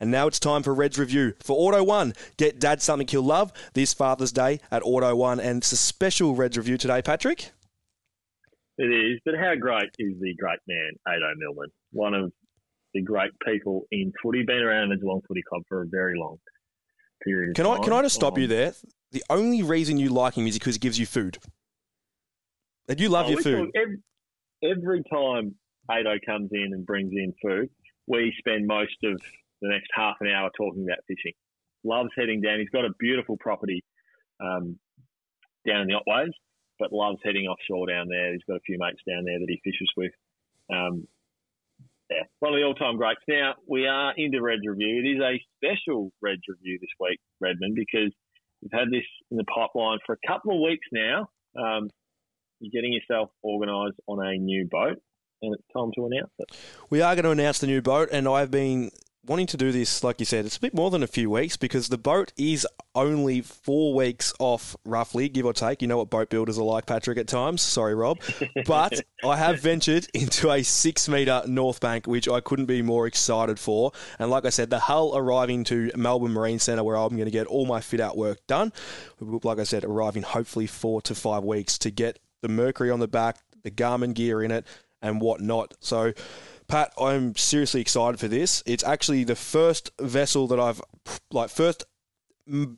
And now it's time for Red's review. For Auto One, get dad something he'll love this Father's Day at Auto One. And it's a special Red's review today, Patrick. It is, but how great is the great man, Ado Millman? One of the great people in footy, been around the Geelong Footy Club for a very long period Can I time. can I just stop Um, you there? The only reason you like him is because he gives you food. And you love oh, your food. Every, every time Ado comes in and brings in food, we spend most of the next half an hour talking about fishing. Loves heading down. He's got a beautiful property um, down in the Otways, but loves heading offshore down there. He's got a few mates down there that he fishes with. Um, yeah, one of the all-time greats. Now we are into Red's review. It is a special Red's review this week, Redmond, because we've had this in the pipeline for a couple of weeks now. Um, you're getting yourself organised on a new boat, and it's time to announce it. We are going to announce the new boat, and I've been wanting to do this, like you said, it's a bit more than a few weeks because the boat is only four weeks off, roughly, give or take. You know what boat builders are like, Patrick, at times. Sorry, Rob. But I have ventured into a six metre North Bank, which I couldn't be more excited for. And like I said, the hull arriving to Melbourne Marine Centre, where I'm going to get all my fit out work done. Like I said, arriving hopefully four to five weeks to get the Mercury on the back, the Garmin gear in it, and whatnot. So, Pat, I'm seriously excited for this. It's actually the first vessel that I've, like, first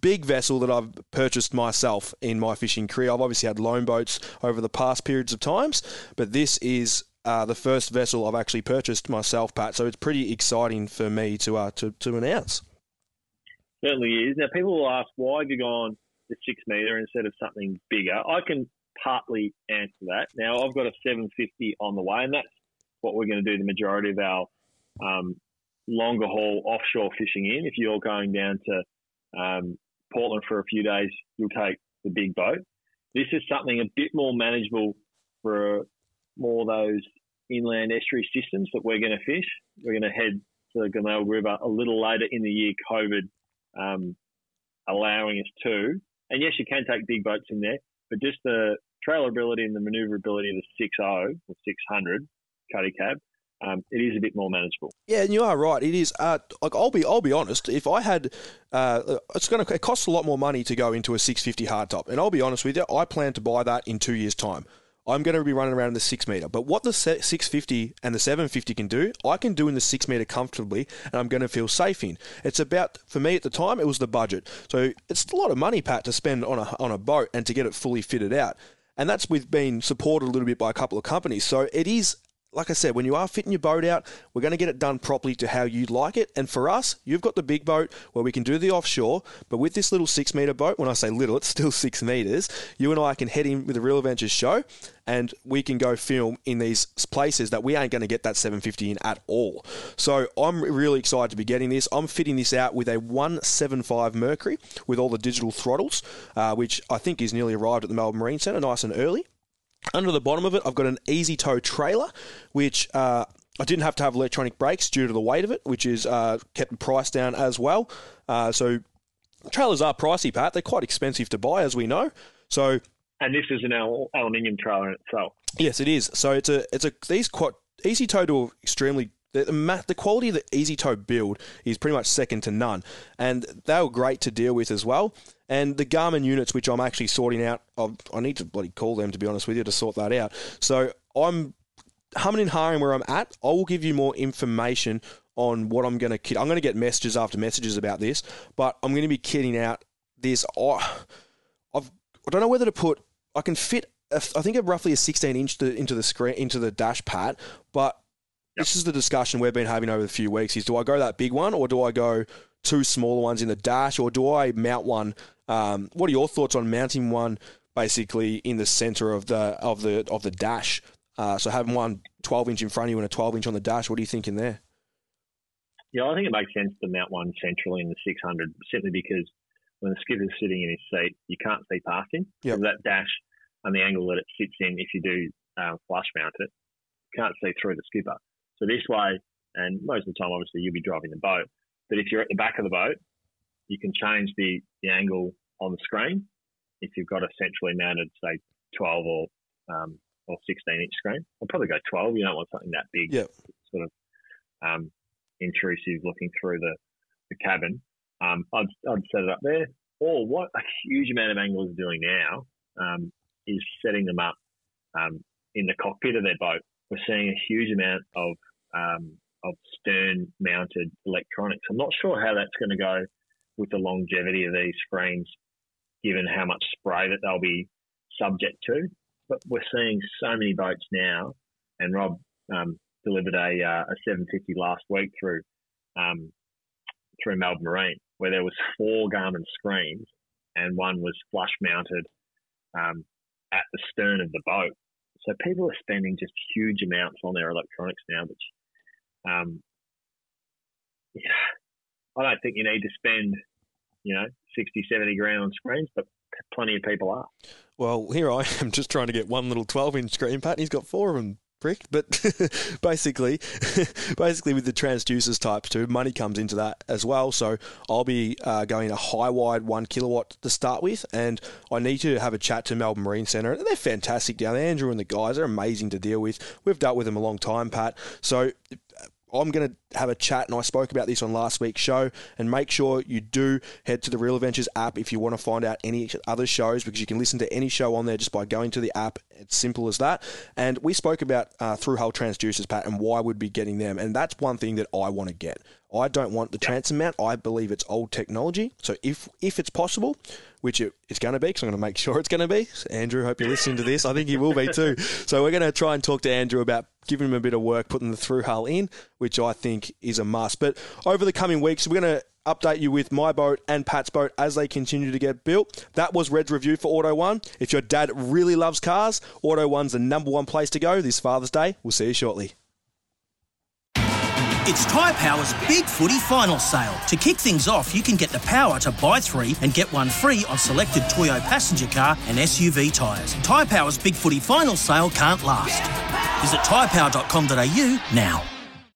big vessel that I've purchased myself in my fishing career. I've obviously had loan boats over the past periods of times, but this is uh, the first vessel I've actually purchased myself, Pat. So it's pretty exciting for me to uh, to, to announce. Certainly is. Now, people will ask, why have you gone the six metre instead of something bigger? I can partly answer that. Now, I've got a 750 on the way, and that's what we're going to do the majority of our um, longer haul offshore fishing in. If you're going down to um, Portland for a few days, you'll take the big boat. This is something a bit more manageable for more those inland estuary systems that we're going to fish. We're going to head to the Glenelg River a little later in the year, COVID um, allowing us to. And yes, you can take big boats in there, but just the trailerability and the manoeuvrability of the 60 or 600 cuddy cab, um, it is a bit more manageable. Yeah, and you are right. It is. Uh, like I'll be, I'll be honest. If I had, uh, it's going to it costs a lot more money to go into a 650 hardtop, and I'll be honest with you. I plan to buy that in two years' time. I'm going to be running around in the six meter, but what the 650 and the 750 can do, I can do in the six meter comfortably, and I'm going to feel safe in. It's about for me at the time, it was the budget. So it's a lot of money, Pat, to spend on a on a boat and to get it fully fitted out, and that's with being supported a little bit by a couple of companies. So it is like I said, when you are fitting your boat out, we're going to get it done properly to how you'd like it. And for us, you've got the big boat where we can do the offshore, but with this little six meter boat, when I say little, it's still six meters, you and I can head in with the Real Adventures show and we can go film in these places that we ain't going to get that 750 in at all. So I'm really excited to be getting this. I'm fitting this out with a 175 Mercury with all the digital throttles, uh, which I think is nearly arrived at the Melbourne Marine Centre, nice and early. Under the bottom of it, I've got an easy tow trailer, which uh, I didn't have to have electronic brakes due to the weight of it, which is uh, kept the price down as well. Uh, so trailers are pricey, Pat. They're quite expensive to buy, as we know. So And this is an al- aluminium trailer in itself. yes, it is. So it's a it's a these quite easy tow to extremely. The, the quality of the Easy Tow build is pretty much second to none, and they were great to deal with as well. And the Garmin units, which I'm actually sorting out, I've, I need to bloody call them to be honest with you to sort that out. So I'm humming and hawing where I'm at. I will give you more information on what I'm going to kit. I'm going to get messages after messages about this, but I'm going to be kidding out this. Oh, I've I don't know whether to put. I can fit. a- I think a roughly a 16 inch to, into the screen into the dash pad, but this is the discussion we've been having over the few weeks: is do I go that big one or do I go two smaller ones in the dash, or do I mount one? Um, what are your thoughts on mounting one basically in the center of the of the of the dash? Uh, so having one 12 inch in front of you and a 12 inch on the dash. What are you thinking there? Yeah, I think it makes sense to mount one centrally in the 600 simply because when the skipper's sitting in his seat, you can't see past him. Yep. So that dash and the angle that it sits in, if you do um, flush mount it, you can't see through the skipper. So this way, and most of the time, obviously, you'll be driving the boat. But if you're at the back of the boat, you can change the, the angle on the screen if you've got a centrally mounted, say, 12 or um, or 16 inch screen. I'll probably go 12. You don't want something that big, Yep. sort of um, intrusive looking through the, the cabin. Um, I'd, I'd set it up there. Or what a huge amount of anglers are doing now um, is setting them up um, in the cockpit of their boat. We're seeing a huge amount of um, of stern mounted electronics. I'm not sure how that's going to go with the longevity of these screens, given how much spray that they'll be subject to. But we're seeing so many boats now, and Rob um, delivered a, uh, a 750 last week through um, through Melbourne Marine, where there was four Garmin screens, and one was flush mounted um, at the stern of the boat. So people are spending just huge amounts on their electronics now, which um, I don't think you need to spend, you know, 60, 70 grand on screens, but plenty of people are. Well, here I am just trying to get one little 12 inch screen, Pat, and he's got four of them, prick. But basically, basically with the transducers types too, money comes into that as well. So I'll be uh, going a high wide one kilowatt to start with, and I need to have a chat to Melbourne Marine Centre. They're fantastic down there. Andrew and the guys are amazing to deal with. We've dealt with them a long time, Pat. So I'm going to have a chat, and I spoke about this on last week's show. And make sure you do head to the Real Adventures app if you want to find out any other shows, because you can listen to any show on there just by going to the app. It's simple as that. And we spoke about uh, through hull transducers, Pat, and why we'd be getting them. And that's one thing that I want to get. I don't want the transom mount. I believe it's old technology. So if if it's possible, which it, it's going to be, because I'm going to make sure it's going to be. Andrew, hope you're listening to this. I think he will be too. So we're going to try and talk to Andrew about giving him a bit of work, putting the through hull in, which I think is a must. But over the coming weeks, we're going to update you with my boat and Pat's boat as they continue to get built. That was Red's review for Auto One. If your dad really loves cars, Auto One's the number one place to go this Father's Day. We'll see you shortly. It's Tyre Power's Big Footy Final Sale. To kick things off, you can get the power to buy three and get one free on selected Toyo passenger car and SUV tyres. Tyre Power's Big Footy Final Sale can't last. Visit tyrepower.com.au now.